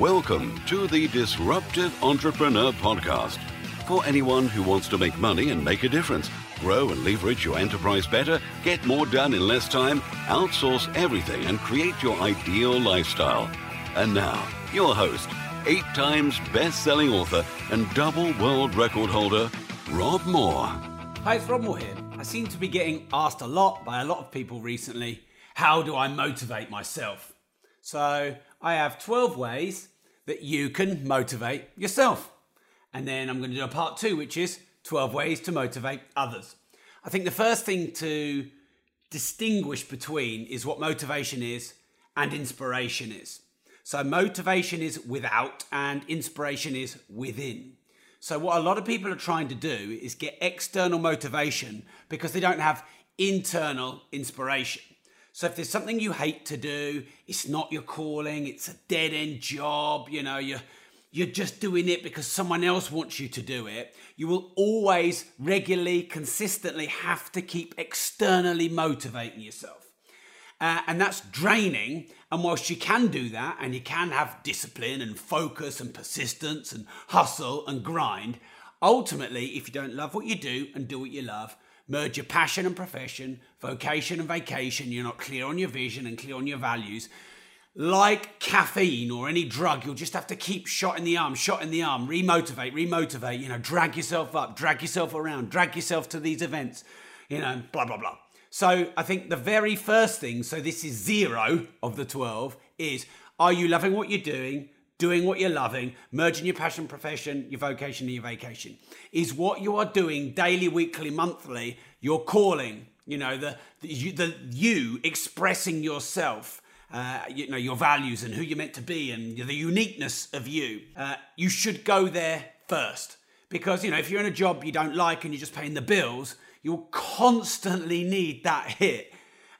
Welcome to the Disruptive Entrepreneur Podcast. For anyone who wants to make money and make a difference, grow and leverage your enterprise better, get more done in less time, outsource everything, and create your ideal lifestyle. And now, your host, eight times best selling author and double world record holder, Rob Moore. Hi, it's Rob Moore here. I seem to be getting asked a lot by a lot of people recently how do I motivate myself? So I have 12 ways that you can motivate yourself. And then I'm going to do a part two, which is 12 ways to motivate others. I think the first thing to distinguish between is what motivation is and inspiration is. So, motivation is without and inspiration is within. So, what a lot of people are trying to do is get external motivation because they don't have internal inspiration. So if there's something you hate to do, it's not your calling, it's a dead end job, you know, you're you're just doing it because someone else wants you to do it. You will always regularly, consistently have to keep externally motivating yourself. Uh, and that's draining. And whilst you can do that, and you can have discipline and focus and persistence and hustle and grind, ultimately, if you don't love what you do and do what you love, merge your passion and profession, vocation and vacation, you're not clear on your vision and clear on your values. Like caffeine or any drug, you'll just have to keep shot in the arm, shot in the arm, remotivate, remotivate, you know, drag yourself up, drag yourself around, drag yourself to these events, you know, blah, blah, blah. So I think the very first thing, so this is zero of the 12, is are you loving what you're doing? Doing what you're loving, merging your passion, profession, your vocation, and your vacation. Is what you are doing daily, weekly, monthly, your calling, you know, the, the, you, the you expressing yourself. Uh, you know your values and who you're meant to be and the uniqueness of you uh, you should go there first because you know if you're in a job you don't like and you're just paying the bills you'll constantly need that hit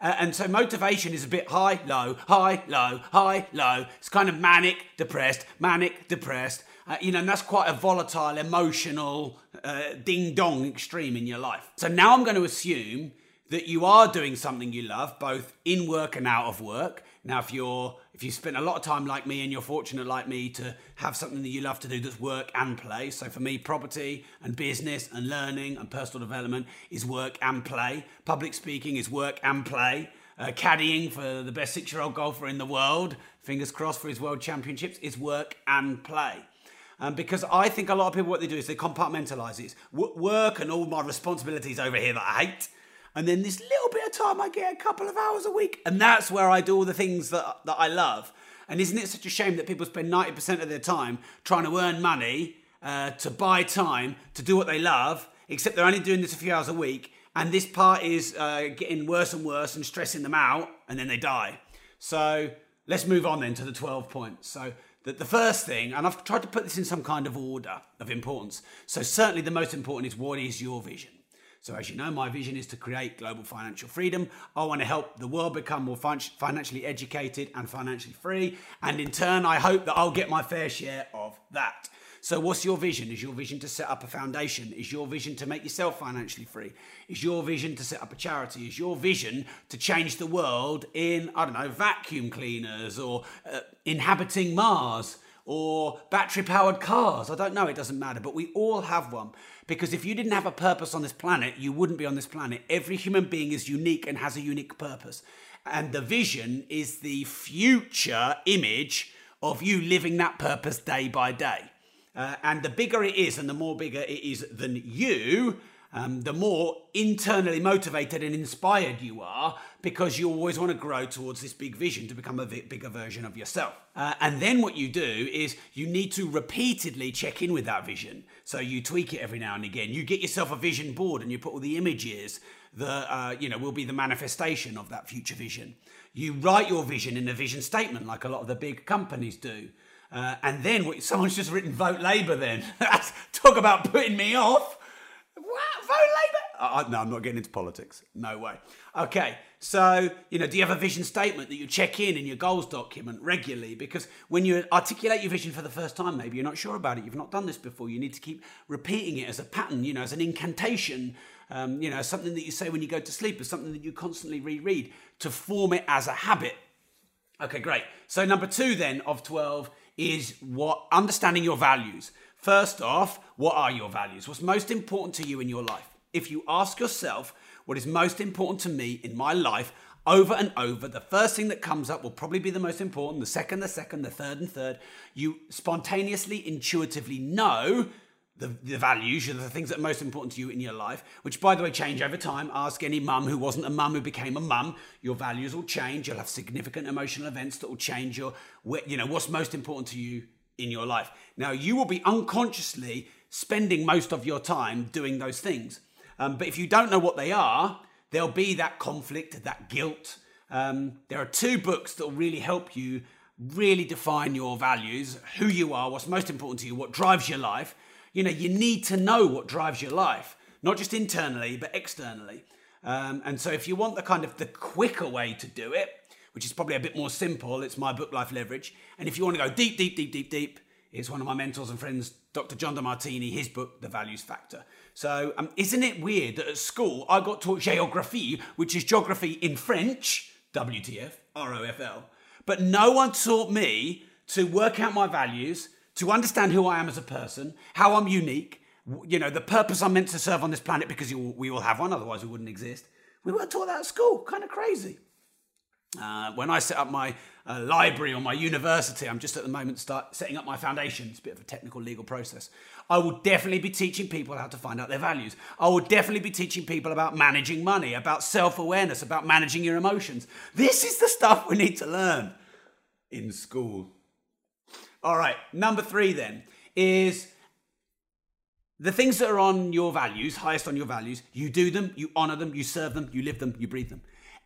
and so motivation is a bit high, low, high, low, high, low. It's kind of manic, depressed, manic, depressed. Uh, you know, and that's quite a volatile, emotional, uh, ding dong extreme in your life. So now I'm going to assume that you are doing something you love, both in work and out of work. Now, if you're if you spend a lot of time like me and you're fortunate like me to have something that you love to do that's work and play. So for me, property and business and learning and personal development is work and play. Public speaking is work and play. Uh, caddying for the best six-year-old golfer in the world, fingers crossed for his world championships, is work and play. Um, because I think a lot of people, what they do is they compartmentalize it. It's work and all my responsibilities over here that I hate and then this little bit of time I get a couple of hours a week, and that's where I do all the things that that I love. And isn't it such a shame that people spend ninety percent of their time trying to earn money uh, to buy time to do what they love, except they're only doing this a few hours a week, and this part is uh, getting worse and worse and stressing them out, and then they die. So let's move on then to the twelve points. So that the first thing, and I've tried to put this in some kind of order of importance. So certainly the most important is what is your vision. So, as you know, my vision is to create global financial freedom. I want to help the world become more financially educated and financially free. And in turn, I hope that I'll get my fair share of that. So, what's your vision? Is your vision to set up a foundation? Is your vision to make yourself financially free? Is your vision to set up a charity? Is your vision to change the world in, I don't know, vacuum cleaners or uh, inhabiting Mars? Or battery powered cars. I don't know, it doesn't matter, but we all have one. Because if you didn't have a purpose on this planet, you wouldn't be on this planet. Every human being is unique and has a unique purpose. And the vision is the future image of you living that purpose day by day. Uh, and the bigger it is and the more bigger it is than you, um, the more internally motivated and inspired you are because you always want to grow towards this big vision to become a bigger version of yourself. Uh, and then what you do is you need to repeatedly check in with that vision. So you tweak it every now and again. You get yourself a vision board and you put all the images that uh, you know will be the manifestation of that future vision. You write your vision in a vision statement, like a lot of the big companies do. Uh, and then what, someone's just written vote Labour. Then talk about putting me off. What? Vote Labour? No, I'm not getting into politics. No way. Okay, so, you know, do you have a vision statement that you check in in your goals document regularly? Because when you articulate your vision for the first time, maybe you're not sure about it, you've not done this before, you need to keep repeating it as a pattern, you know, as an incantation, um, you know, something that you say when you go to sleep, or something that you constantly reread to form it as a habit. Okay, great. So, number two then of 12 is what understanding your values. First off, what are your values? What's most important to you in your life? If you ask yourself, what is most important to me in my life, over and over, the first thing that comes up will probably be the most important, the second, the second, the third, and third. You spontaneously, intuitively know the, the values, the things that are most important to you in your life, which by the way change over time. Ask any mum who wasn't a mum who became a mum. Your values will change. You'll have significant emotional events that will change your, you know, what's most important to you in your life. Now, you will be unconsciously spending most of your time doing those things. Um, but if you don't know what they are, there'll be that conflict, that guilt. Um, there are two books that will really help you really define your values, who you are, what's most important to you, what drives your life. You know, you need to know what drives your life, not just internally, but externally. Um, and so, if you want the kind of the quicker way to do it, which is probably a bit more simple, it's my book, Life Leverage. And if you want to go deep, deep, deep, deep, deep, it's one of my mentors and friends, Dr. John DeMartini, his book, The Values Factor. So, um, isn't it weird that at school I got taught géographie, which is geography in French, WTF, ROFL, but no one taught me to work out my values, to understand who I am as a person, how I'm unique, you know, the purpose I'm meant to serve on this planet because we all have one, otherwise we wouldn't exist. We weren't taught that at school. Kind of crazy. Uh, when I set up my uh, library or my university, I'm just at the moment start setting up my foundation. It's a bit of a technical legal process. I will definitely be teaching people how to find out their values. I will definitely be teaching people about managing money, about self awareness, about managing your emotions. This is the stuff we need to learn in school. All right, number three then is the things that are on your values, highest on your values, you do them, you honor them, you serve them, you live them, you breathe them.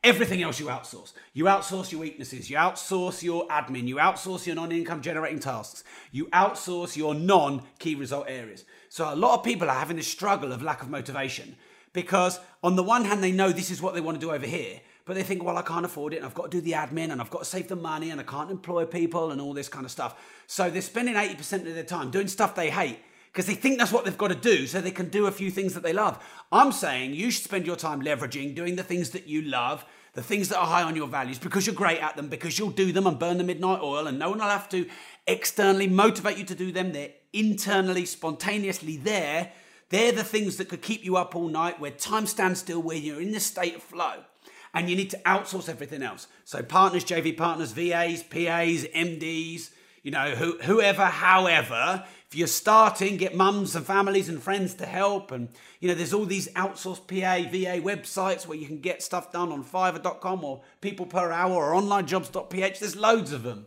Everything else you outsource. You outsource your weaknesses, you outsource your admin, you outsource your non income generating tasks, you outsource your non key result areas. So, a lot of people are having this struggle of lack of motivation because, on the one hand, they know this is what they want to do over here, but they think, well, I can't afford it, and I've got to do the admin, and I've got to save the money, and I can't employ people, and all this kind of stuff. So they're spending 80% of their time doing stuff they hate because they think that's what they've got to do so they can do a few things that they love. I'm saying you should spend your time leveraging, doing the things that you love, the things that are high on your values, because you're great at them, because you'll do them and burn the midnight oil, and no one will have to externally motivate you to do them. They're internally, spontaneously there. They're the things that could keep you up all night, where time stands still, where you're in this state of flow and you need to outsource everything else. So partners, JV partners, VAs, PAs, MDs, you know, who, whoever, however, you're starting, get mums and families and friends to help. And, you know, there's all these outsourced PA, VA websites where you can get stuff done on fiverr.com or people per hour or onlinejobs.ph. There's loads of them.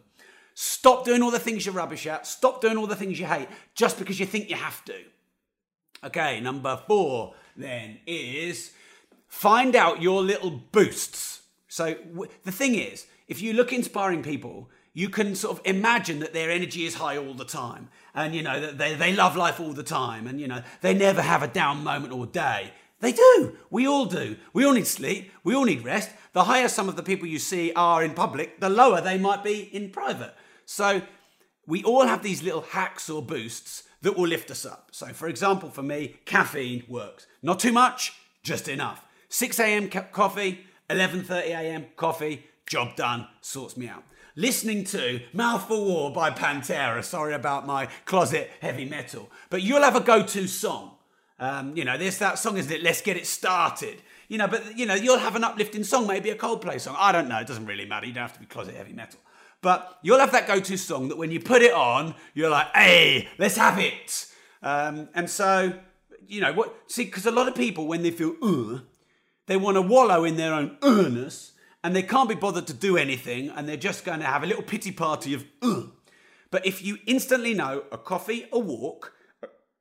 Stop doing all the things you're rubbish at. Stop doing all the things you hate just because you think you have to. Okay, number four then is Find out your little boosts. So w- the thing is, if you look inspiring people, you can sort of imagine that their energy is high all the time. And you know that they, they love life all the time. And you know they never have a down moment or day. They do. We all do. We all need sleep. We all need rest. The higher some of the people you see are in public the lower they might be in private. So we all have these little hacks or boosts that will lift us up. So for example for me caffeine works. Not too much just enough. 6 a.m. coffee, 11:30 a.m. coffee, job done, sorts me out. Listening to Mouth for War by Pantera. Sorry about my closet heavy metal, but you'll have a go-to song. Um, you know, there's that song, isn't it? Let's get it started. You know, but you know, you'll have an uplifting song, maybe a Coldplay song. I don't know. It doesn't really matter. You don't have to be closet heavy metal. But you'll have that go-to song that when you put it on, you're like, "Hey, let's have it." Um, and so, you know, what? See, because a lot of people, when they feel, "uh," They want to wallow in their own earnest and they can't be bothered to do anything and they're just going to have a little pity party of ugh. But if you instantly know a coffee, a walk,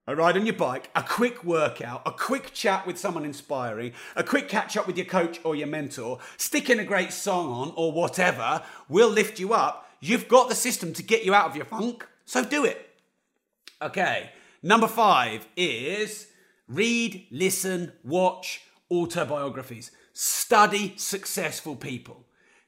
a ride on your bike, a quick workout, a quick chat with someone inspiring, a quick catch up with your coach or your mentor, sticking a great song on or whatever will lift you up. You've got the system to get you out of your funk, so do it. Okay, number five is read, listen, watch, autobiographies. Study successful people.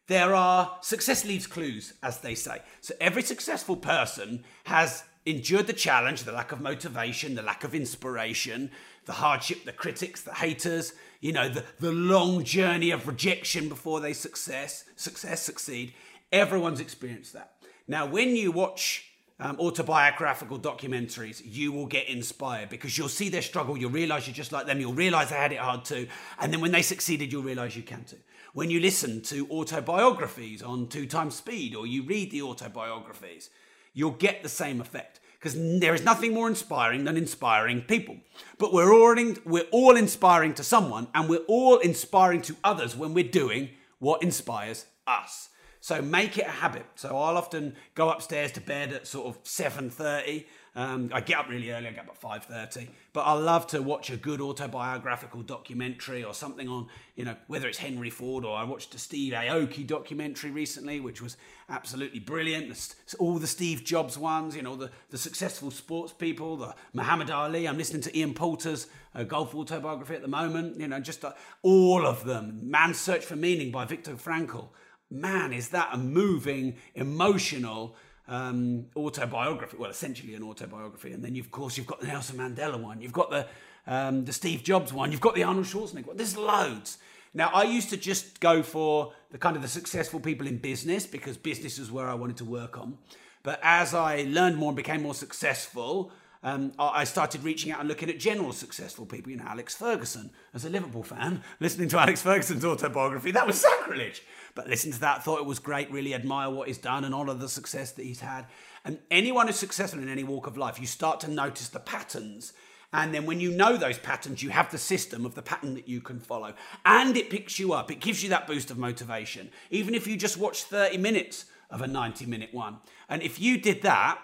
There are success leaves clues, as they say. So every successful person has endured the challenge, the lack of motivation, the lack of inspiration, the hardship, the critics, the haters, you know, the, the long journey of rejection before they success, success, succeed. Everyone's experienced that. Now, when you watch um, autobiographical documentaries, you will get inspired because you'll see their struggle. You'll realize you're just like them. You'll realize they had it hard too. And then when they succeeded, you'll realize you can too. When you listen to autobiographies on two times speed or you read the autobiographies, you'll get the same effect because there is nothing more inspiring than inspiring people. But we're all, we're all inspiring to someone and we're all inspiring to others when we're doing what inspires us. So make it a habit. So I'll often go upstairs to bed at sort of 7.30. Um, I get up really early, I get up at 5.30. But I love to watch a good autobiographical documentary or something on, you know, whether it's Henry Ford or I watched a Steve Aoki documentary recently, which was absolutely brilliant. All the Steve Jobs ones, you know, the, the successful sports people, the Muhammad Ali. I'm listening to Ian Poulter's uh, golf autobiography at the moment, you know, just uh, all of them. Man's Search for Meaning by Viktor Frankl man, is that a moving, emotional um, autobiography? Well, essentially an autobiography. And then, of course, you've got the Nelson Mandela one, you've got the um, the Steve Jobs one, you've got the Arnold Schwarzenegger one. There's loads. Now, I used to just go for the kind of the successful people in business because business is where I wanted to work on. But as I learned more and became more successful, um, I started reaching out and looking at general successful people. You know, Alex Ferguson, as a Liverpool fan, listening to Alex Ferguson's autobiography, that was sacrilege. But listen to that, thought it was great, really admire what he's done and honour the success that he's had. And anyone who's successful in any walk of life, you start to notice the patterns. And then when you know those patterns, you have the system of the pattern that you can follow. And it picks you up, it gives you that boost of motivation. Even if you just watch 30 minutes of a 90 minute one. And if you did that,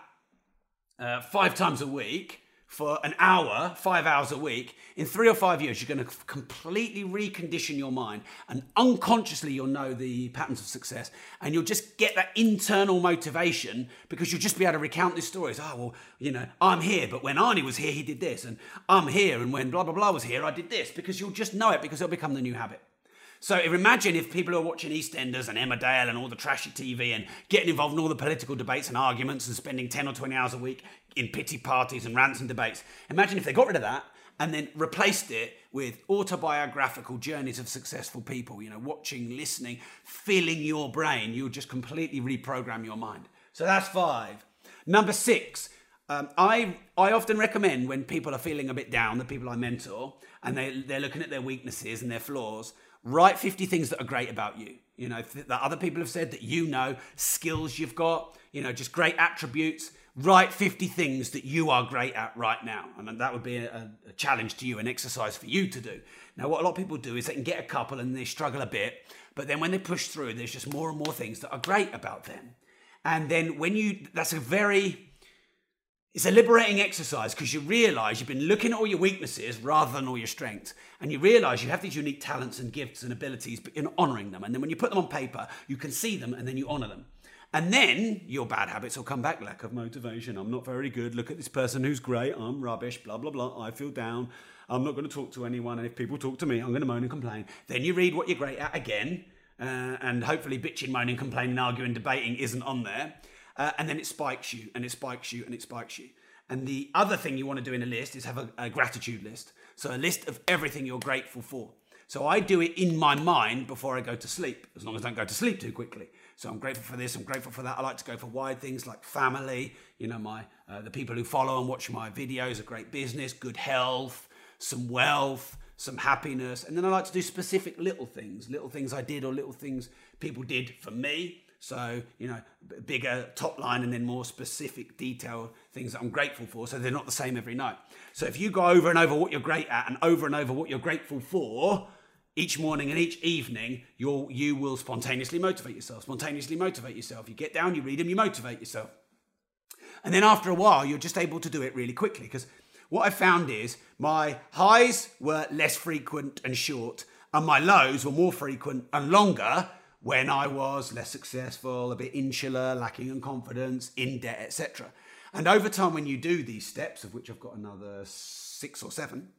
uh, five times a week for an hour, five hours a week, in three or five years, you're going to completely recondition your mind and unconsciously you'll know the patterns of success and you'll just get that internal motivation because you'll just be able to recount these stories. Oh, well, you know, I'm here, but when Arnie was here, he did this. And I'm here, and when blah, blah, blah was here, I did this because you'll just know it because it'll become the new habit. So imagine if people are watching EastEnders and Emmerdale and all the trashy TV and getting involved in all the political debates and arguments and spending 10 or 20 hours a week in pity parties and rants and debates. Imagine if they got rid of that and then replaced it with autobiographical journeys of successful people, you know, watching, listening, filling your brain. You'll just completely reprogram your mind. So that's five. Number six, um, I, I often recommend when people are feeling a bit down, the people I mentor, and they, they're looking at their weaknesses and their flaws, Write 50 things that are great about you. You know, that other people have said that you know, skills you've got, you know, just great attributes. Write 50 things that you are great at right now. And that would be a, a challenge to you, an exercise for you to do. Now, what a lot of people do is they can get a couple and they struggle a bit, but then when they push through, there's just more and more things that are great about them. And then when you, that's a very it's a liberating exercise because you realize you've been looking at all your weaknesses rather than all your strengths. And you realize you have these unique talents and gifts and abilities, but you're honoring them. And then when you put them on paper, you can see them and then you honor them. And then your bad habits will come back lack of motivation. I'm not very good. Look at this person who's great. I'm rubbish. Blah, blah, blah. I feel down. I'm not going to talk to anyone. And if people talk to me, I'm going to moan and complain. Then you read what you're great at again. Uh, and hopefully, bitching, moaning, complaining, arguing, debating isn't on there. Uh, and then it spikes you and it spikes you and it spikes you. And the other thing you want to do in a list is have a, a gratitude list. So a list of everything you're grateful for. So I do it in my mind before I go to sleep, as long as I don't go to sleep too quickly. So I'm grateful for this, I'm grateful for that. I like to go for wide things like family, you know, my uh, the people who follow and watch my videos, a great business, good health, some wealth, some happiness. And then I like to do specific little things, little things I did or little things people did for me. So, you know, bigger top line and then more specific detail things that I'm grateful for. So they're not the same every night. So if you go over and over what you're great at and over and over what you're grateful for, each morning and each evening, you'll, you will spontaneously motivate yourself. Spontaneously motivate yourself. You get down, you read them, you motivate yourself. And then after a while, you're just able to do it really quickly because what I found is my highs were less frequent and short, and my lows were more frequent and longer when I was less successful, a bit insular, lacking in confidence, in debt, etc. And over time, when you do these steps, of which I've got another six or seven,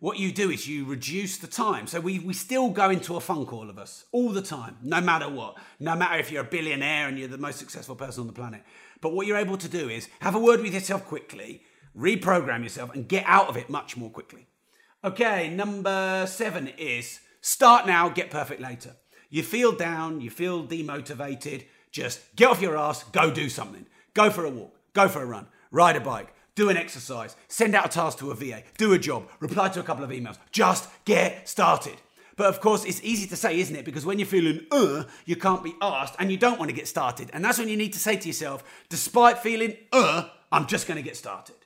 what you do is you reduce the time. So we, we still go into a funk, all of us, all the time, no matter what. No matter if you're a billionaire and you're the most successful person on the planet. But what you're able to do is have a word with yourself quickly, reprogram yourself, and get out of it much more quickly. Okay, number seven is start now, get perfect later. You feel down, you feel demotivated, just get off your ass, go do something. Go for a walk, go for a run, ride a bike, do an exercise, send out a task to a VA, do a job, reply to a couple of emails. Just get started. But of course, it's easy to say, isn't it? Because when you're feeling, uh, you can't be asked and you don't want to get started. And that's when you need to say to yourself, despite feeling, uh, I'm just going to get started.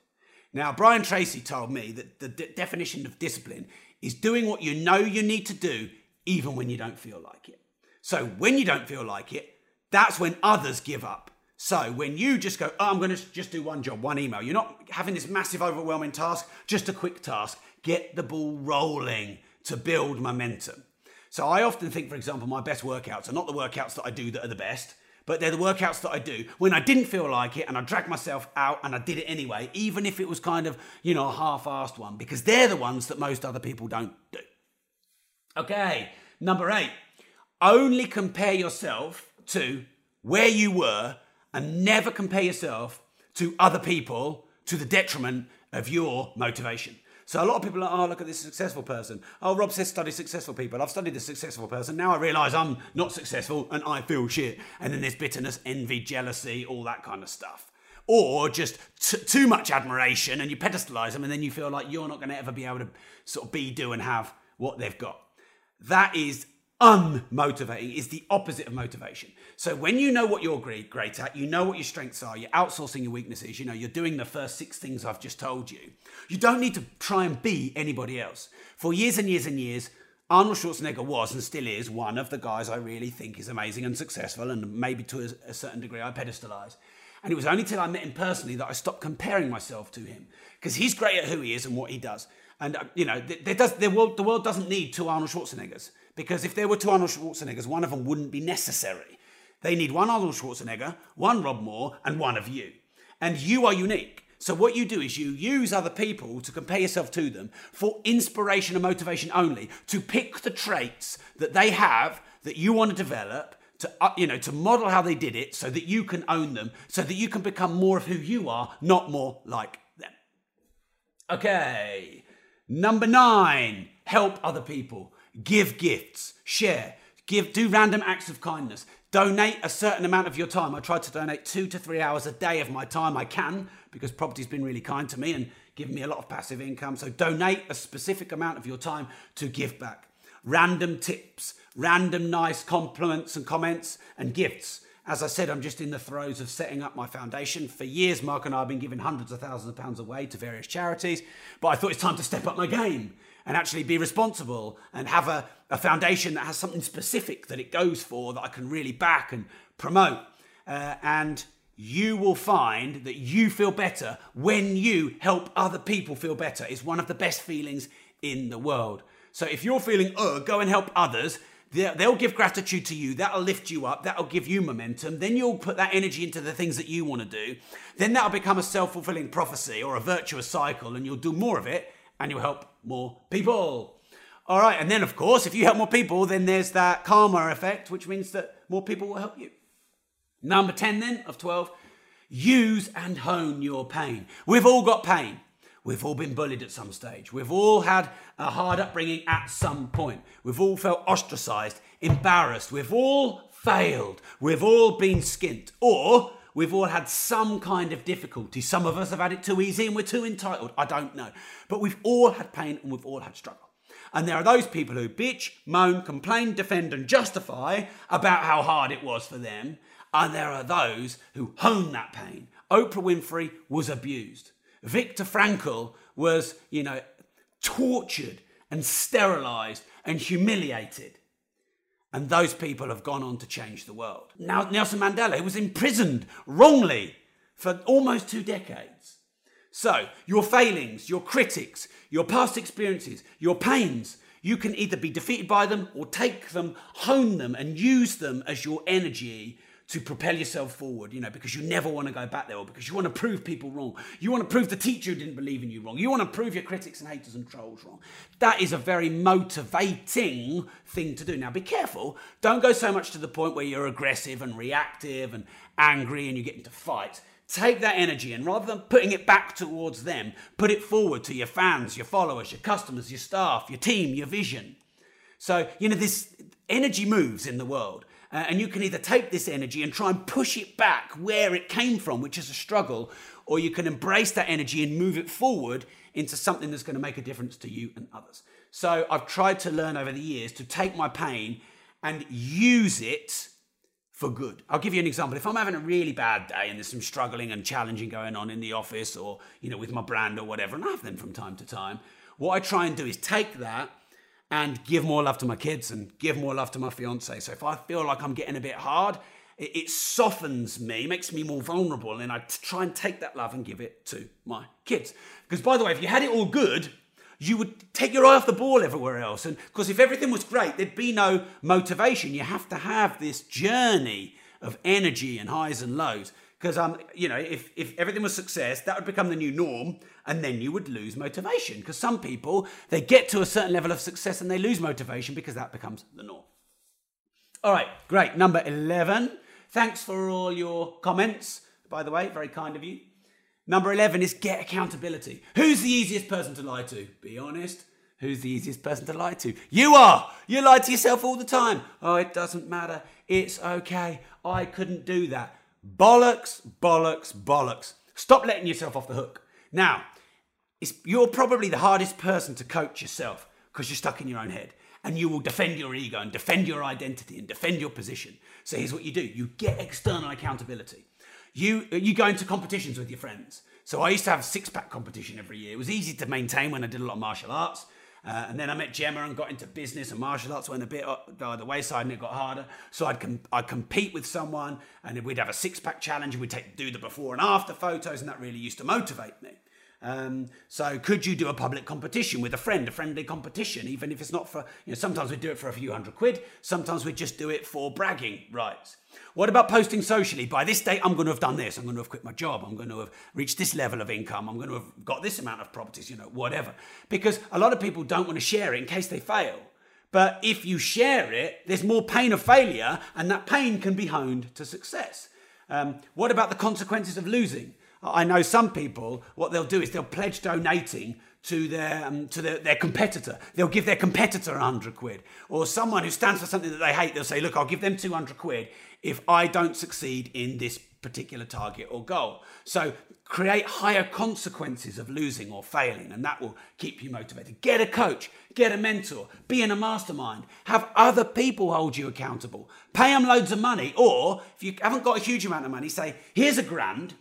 Now, Brian Tracy told me that the de- definition of discipline is doing what you know you need to do, even when you don't feel like it. So when you don't feel like it, that's when others give up. So when you just go, oh, I'm going to just do one job, one email, you're not having this massive, overwhelming task, just a quick task. Get the ball rolling to build momentum. So I often think, for example, my best workouts are not the workouts that I do that are the best, but they're the workouts that I do when I didn't feel like it and I dragged myself out and I did it anyway, even if it was kind of, you know, a half assed one, because they're the ones that most other people don't do. Okay, number eight, only compare yourself to where you were and never compare yourself to other people to the detriment of your motivation. So a lot of people are, oh, look at this successful person. Oh, Rob says study successful people. I've studied this successful person. Now I realise I'm not successful and I feel shit. And then there's bitterness, envy, jealousy, all that kind of stuff. Or just t- too much admiration and you pedestalize them and then you feel like you're not going to ever be able to sort of be, do, and have what they've got. That is unmotivating is the opposite of motivation. So when you know what you're great, great at, you know what your strengths are, you're outsourcing your weaknesses, you know, you're doing the first six things I've just told you. You don't need to try and be anybody else. For years and years and years, Arnold Schwarzenegger was and still is one of the guys I really think is amazing and successful, and maybe to a, a certain degree I pedestalize. And it was only till I met him personally that I stopped comparing myself to him because he's great at who he is and what he does. And uh, you know, there does, the world, the world doesn't need two Arnold Schwarzeneggers. Because if there were two Arnold Schwarzeneggers, one of them wouldn't be necessary. They need one Arnold Schwarzenegger, one Rob Moore, and one of you. And you are unique. So what you do is you use other people to compare yourself to them for inspiration and motivation only, to pick the traits that they have that you want to develop, to uh, you know, to model how they did it so that you can own them, so that you can become more of who you are, not more like them. Okay. Number 9, help other people give gifts, share, give, do random acts of kindness, donate a certain amount of your time. I try to donate two to three hours a day of my time. I can because property's been really kind to me and given me a lot of passive income. So donate a specific amount of your time to give back. Random tips, random nice compliments and comments and gifts. As I said, I'm just in the throes of setting up my foundation. For years, Mark and I have been giving hundreds of thousands of pounds away to various charities, but I thought it's time to step up my game and actually be responsible and have a, a foundation that has something specific that it goes for that I can really back and promote. Uh, and you will find that you feel better when you help other people feel better. It's one of the best feelings in the world. So if you're feeling, oh, go and help others, they'll give gratitude to you. That'll lift you up. That'll give you momentum. Then you'll put that energy into the things that you want to do. Then that'll become a self fulfilling prophecy or a virtuous cycle, and you'll do more of it and you'll help more people. All right, and then of course, if you help more people, then there's that karma effect, which means that more people will help you. Number 10 then of 12, use and hone your pain. We've all got pain. We've all been bullied at some stage. We've all had a hard upbringing at some point. We've all felt ostracized, embarrassed. We've all failed. We've all been skint. Or We've all had some kind of difficulty. Some of us have had it too easy and we're too entitled. I don't know. But we've all had pain and we've all had struggle. And there are those people who bitch, moan, complain, defend, and justify about how hard it was for them. And there are those who hone that pain. Oprah Winfrey was abused. Viktor Frankl was, you know, tortured and sterilized and humiliated. And those people have gone on to change the world. Now, Nelson Mandela was imprisoned wrongly for almost two decades. So, your failings, your critics, your past experiences, your pains, you can either be defeated by them or take them, hone them, and use them as your energy to propel yourself forward, you know, because you never want to go back there or because you want to prove people wrong. You want to prove the teacher who didn't believe in you wrong. You want to prove your critics and haters and trolls wrong. That is a very motivating thing to do. Now, be careful. Don't go so much to the point where you're aggressive and reactive and angry and you get into fights. Take that energy and rather than putting it back towards them, put it forward to your fans, your followers, your customers, your staff, your team, your vision. So, you know, this energy moves in the world. Uh, and you can either take this energy and try and push it back where it came from, which is a struggle, or you can embrace that energy and move it forward into something that's going to make a difference to you and others. So I've tried to learn over the years to take my pain and use it for good. I'll give you an example. If I'm having a really bad day and there's some struggling and challenging going on in the office or, you know, with my brand or whatever, and I have them from time to time, what I try and do is take that and give more love to my kids and give more love to my fiance. So if I feel like I'm getting a bit hard, it, it softens me, makes me more vulnerable, and I try and take that love and give it to my kids. Because by the way, if you had it all good, you would take your eye off the ball everywhere else. And because if everything was great, there'd be no motivation. You have to have this journey of energy and highs and lows. Because um, you know, if, if everything was success, that would become the new norm, and then you would lose motivation. Because some people they get to a certain level of success and they lose motivation because that becomes the norm. All right, great. Number eleven. Thanks for all your comments. By the way, very kind of you. Number 11 is get accountability. Who's the easiest person to lie to? Be honest. Who's the easiest person to lie to? You are. You lie to yourself all the time. Oh, it doesn't matter. It's okay. I couldn't do that. Bollocks, bollocks, bollocks. Stop letting yourself off the hook. Now, you're probably the hardest person to coach yourself because you're stuck in your own head and you will defend your ego and defend your identity and defend your position. So here's what you do you get external accountability. You, you go into competitions with your friends. So I used to have a six pack competition every year. It was easy to maintain when I did a lot of martial arts. Uh, and then I met Gemma and got into business and martial arts went a bit by the wayside and it got harder. So I'd, com- I'd compete with someone and we'd have a six pack challenge and we'd take, do the before and after photos and that really used to motivate me. Um, so could you do a public competition with a friend, a friendly competition, even if it's not for, you know, sometimes we do it for a few hundred quid, sometimes we just do it for bragging rights. What about posting socially? By this date, I'm going to have done this. I'm going to have quit my job. I'm going to have reached this level of income. I'm going to have got this amount of properties, you know, whatever. Because a lot of people don't want to share it in case they fail. But if you share it, there's more pain of failure, and that pain can be honed to success. Um, what about the consequences of losing? I know some people, what they'll do is they'll pledge donating to their um, to their, their competitor. They'll give their competitor 100 quid. Or someone who stands for something that they hate, they'll say, look, I'll give them 200 quid if I don't succeed in this particular target or goal. So create higher consequences of losing or failing, and that will keep you motivated. Get a coach, get a mentor, be in a mastermind, have other people hold you accountable, pay them loads of money, or if you haven't got a huge amount of money, say, here's a grand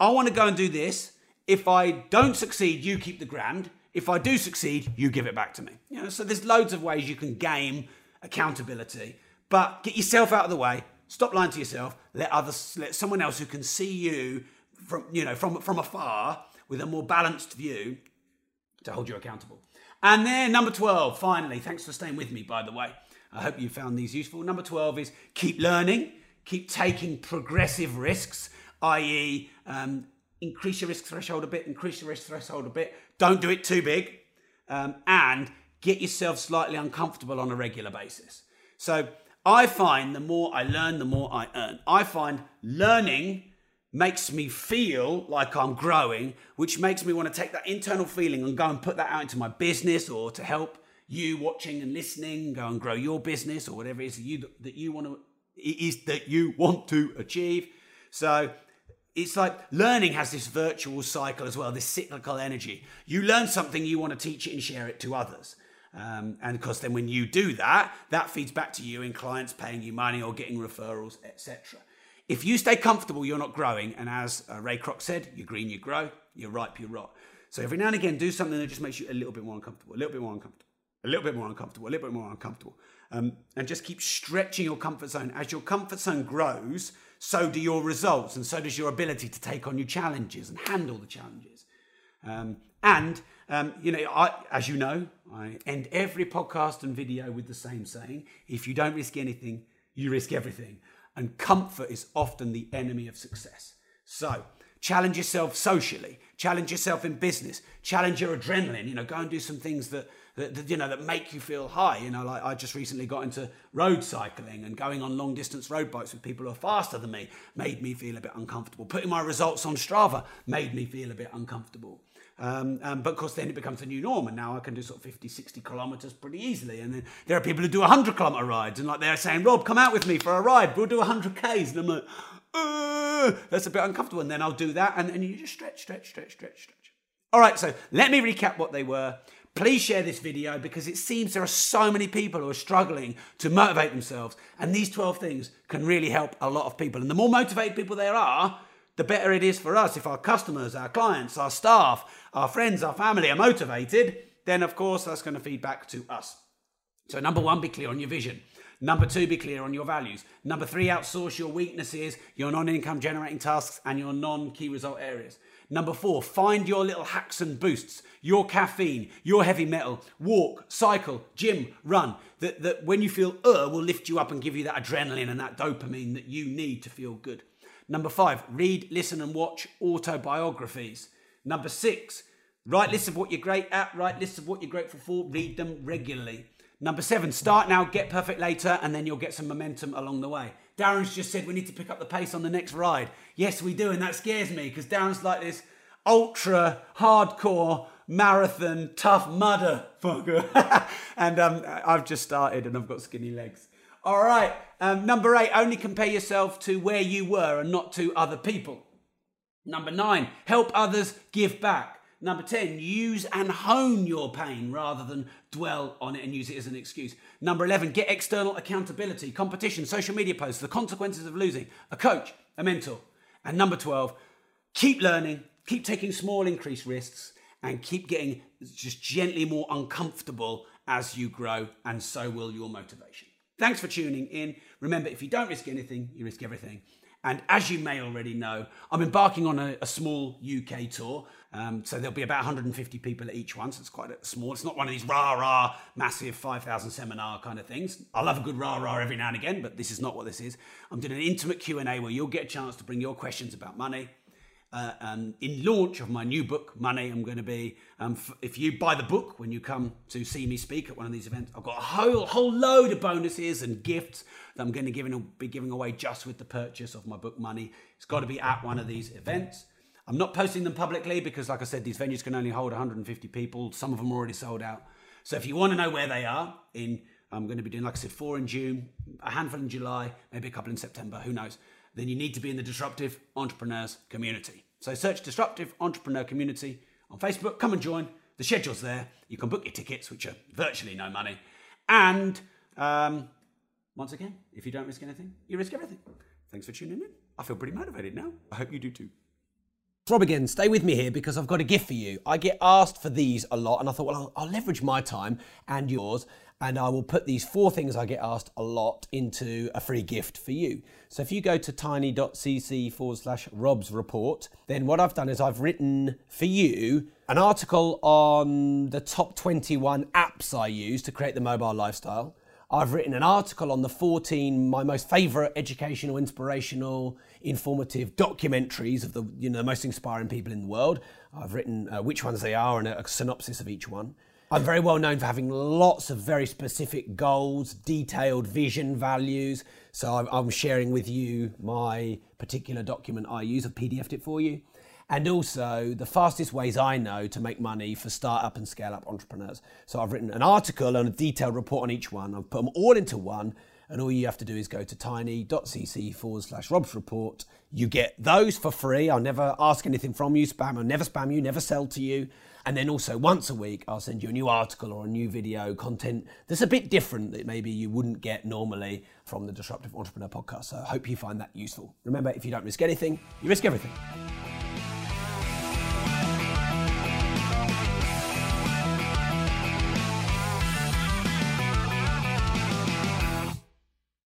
I want to go and do this. If I don't succeed, you keep the grand. If I do succeed, you give it back to me. You know, so there's loads of ways you can game accountability, but get yourself out of the way. Stop lying to yourself. Let others, let someone else who can see you from, you know, from, from afar with a more balanced view to hold you accountable. And then number 12, finally, thanks for staying with me, by the way. I hope you found these useful. Number 12 is keep learning, keep taking progressive risks i.e., um, increase your risk threshold a bit, increase your risk threshold a bit. Don't do it too big, um, and get yourself slightly uncomfortable on a regular basis. So I find the more I learn, the more I earn. I find learning makes me feel like I'm growing, which makes me want to take that internal feeling and go and put that out into my business or to help you watching and listening go and grow your business or whatever it is that you that you want to is that you want to achieve. So it's like learning has this virtual cycle as well, this cyclical energy. You learn something, you want to teach it and share it to others. Um, and of course, then when you do that, that feeds back to you in clients paying you money or getting referrals, etc. If you stay comfortable, you're not growing. And as uh, Ray Kroc said, you're green, you grow, you're ripe, you rot. So every now and again, do something that just makes you a little bit more uncomfortable, a little bit more uncomfortable, a little bit more uncomfortable, a little bit more uncomfortable. Um, and just keep stretching your comfort zone. As your comfort zone grows, so do your results, and so does your ability to take on new challenges and handle the challenges. Um, and um, you know, I, as you know, I end every podcast and video with the same saying: "If you don't risk anything, you risk everything." And comfort is often the enemy of success. So challenge yourself socially, challenge yourself in business, challenge your adrenaline. You know, go and do some things that that, that, you know that make you feel high. You know, like I just recently got into road cycling and going on long distance road bikes with people who are faster than me made me feel a bit uncomfortable. Putting my results on Strava made me feel a bit uncomfortable. Um, um, but of course, then it becomes a new norm, and now I can do sort of 50, 60 kilometers pretty easily. And then there are people who do 100 kilometer rides, and like they're saying, Rob, come out with me for a ride, we'll do 100 Ks. And I'm like, uh, that's a bit uncomfortable. And then I'll do that, and, and you just stretch, stretch, stretch, stretch, stretch. All right, so let me recap what they were. Please share this video because it seems there are so many people who are struggling to motivate themselves, and these 12 things can really help a lot of people. And the more motivated people there are, the better it is for us. If our customers, our clients, our staff, our friends, our family are motivated, then of course that's going to feed back to us. So, number one, be clear on your vision. Number two, be clear on your values. Number three, outsource your weaknesses, your non income generating tasks, and your non key result areas. Number four, find your little hacks and boosts, your caffeine, your heavy metal, walk, cycle, gym, run, that, that when you feel uh will lift you up and give you that adrenaline and that dopamine that you need to feel good. Number five, read, listen, and watch autobiographies. Number six, write lists of what you're great at, write lists of what you're grateful for, read them regularly. Number seven, start now, get perfect later, and then you'll get some momentum along the way. Darren's just said we need to pick up the pace on the next ride. Yes, we do, and that scares me because Darren's like this ultra hardcore marathon tough mudder fucker. and um, I've just started and I've got skinny legs. All right. Um, number eight, only compare yourself to where you were and not to other people. Number nine, help others give back. Number 10, use and hone your pain rather than dwell on it and use it as an excuse. Number 11, get external accountability, competition, social media posts, the consequences of losing, a coach, a mentor. And number 12, keep learning, keep taking small increased risks, and keep getting just gently more uncomfortable as you grow, and so will your motivation. Thanks for tuning in. Remember, if you don't risk anything, you risk everything. And as you may already know, I'm embarking on a, a small UK tour. Um, so there'll be about 150 people at each one. So it's quite small. It's not one of these rah rah, massive 5,000 seminar kind of things. I love a good rah rah every now and again, but this is not what this is. I'm doing an intimate Q&A where you'll get a chance to bring your questions about money, uh, um, in launch of my new book, Money, I'm going to be, um, f- if you buy the book when you come to see me speak at one of these events, I've got a whole, whole load of bonuses and gifts that I'm going to be giving away just with the purchase of my book, Money. It's got to be at one of these events. I'm not posting them publicly because, like I said, these venues can only hold 150 people. Some of them are already sold out. So if you want to know where they are, in I'm going to be doing, like I said, four in June, a handful in July, maybe a couple in September, who knows then you need to be in the Disruptive Entrepreneurs community. So search Disruptive Entrepreneur Community on Facebook. Come and join. The schedule's there. You can book your tickets, which are virtually no money. And um, once again, if you don't risk anything, you risk everything. Thanks for tuning in. I feel pretty motivated now. I hope you do too. Rob again, stay with me here because I've got a gift for you. I get asked for these a lot, and I thought, well, I'll, I'll leverage my time and yours and I will put these four things I get asked a lot into a free gift for you. So if you go to tiny.cc forward slash Rob's report, then what I've done is I've written for you an article on the top 21 apps I use to create the mobile lifestyle. I've written an article on the 14 my most favorite educational, inspirational, informative documentaries of the you know most inspiring people in the world. I've written uh, which ones they are and a, a synopsis of each one. I'm very well known for having lots of very specific goals, detailed vision, values. So I'm, sharing with you my particular document I use. I've PDFed it for you. And also the fastest ways I know to make money for startup and scale up entrepreneurs. So I've written an article and a detailed report on each one. I've put them all into one. And all you have to do is go to tiny.cc forward slash Rob's report. You get those for free. I'll never ask anything from you, spam. I'll never spam you, never sell to you. And then also once a week, I'll send you a new article or a new video content that's a bit different that maybe you wouldn't get normally from the Disruptive Entrepreneur podcast. So I hope you find that useful. Remember, if you don't risk anything, you risk everything.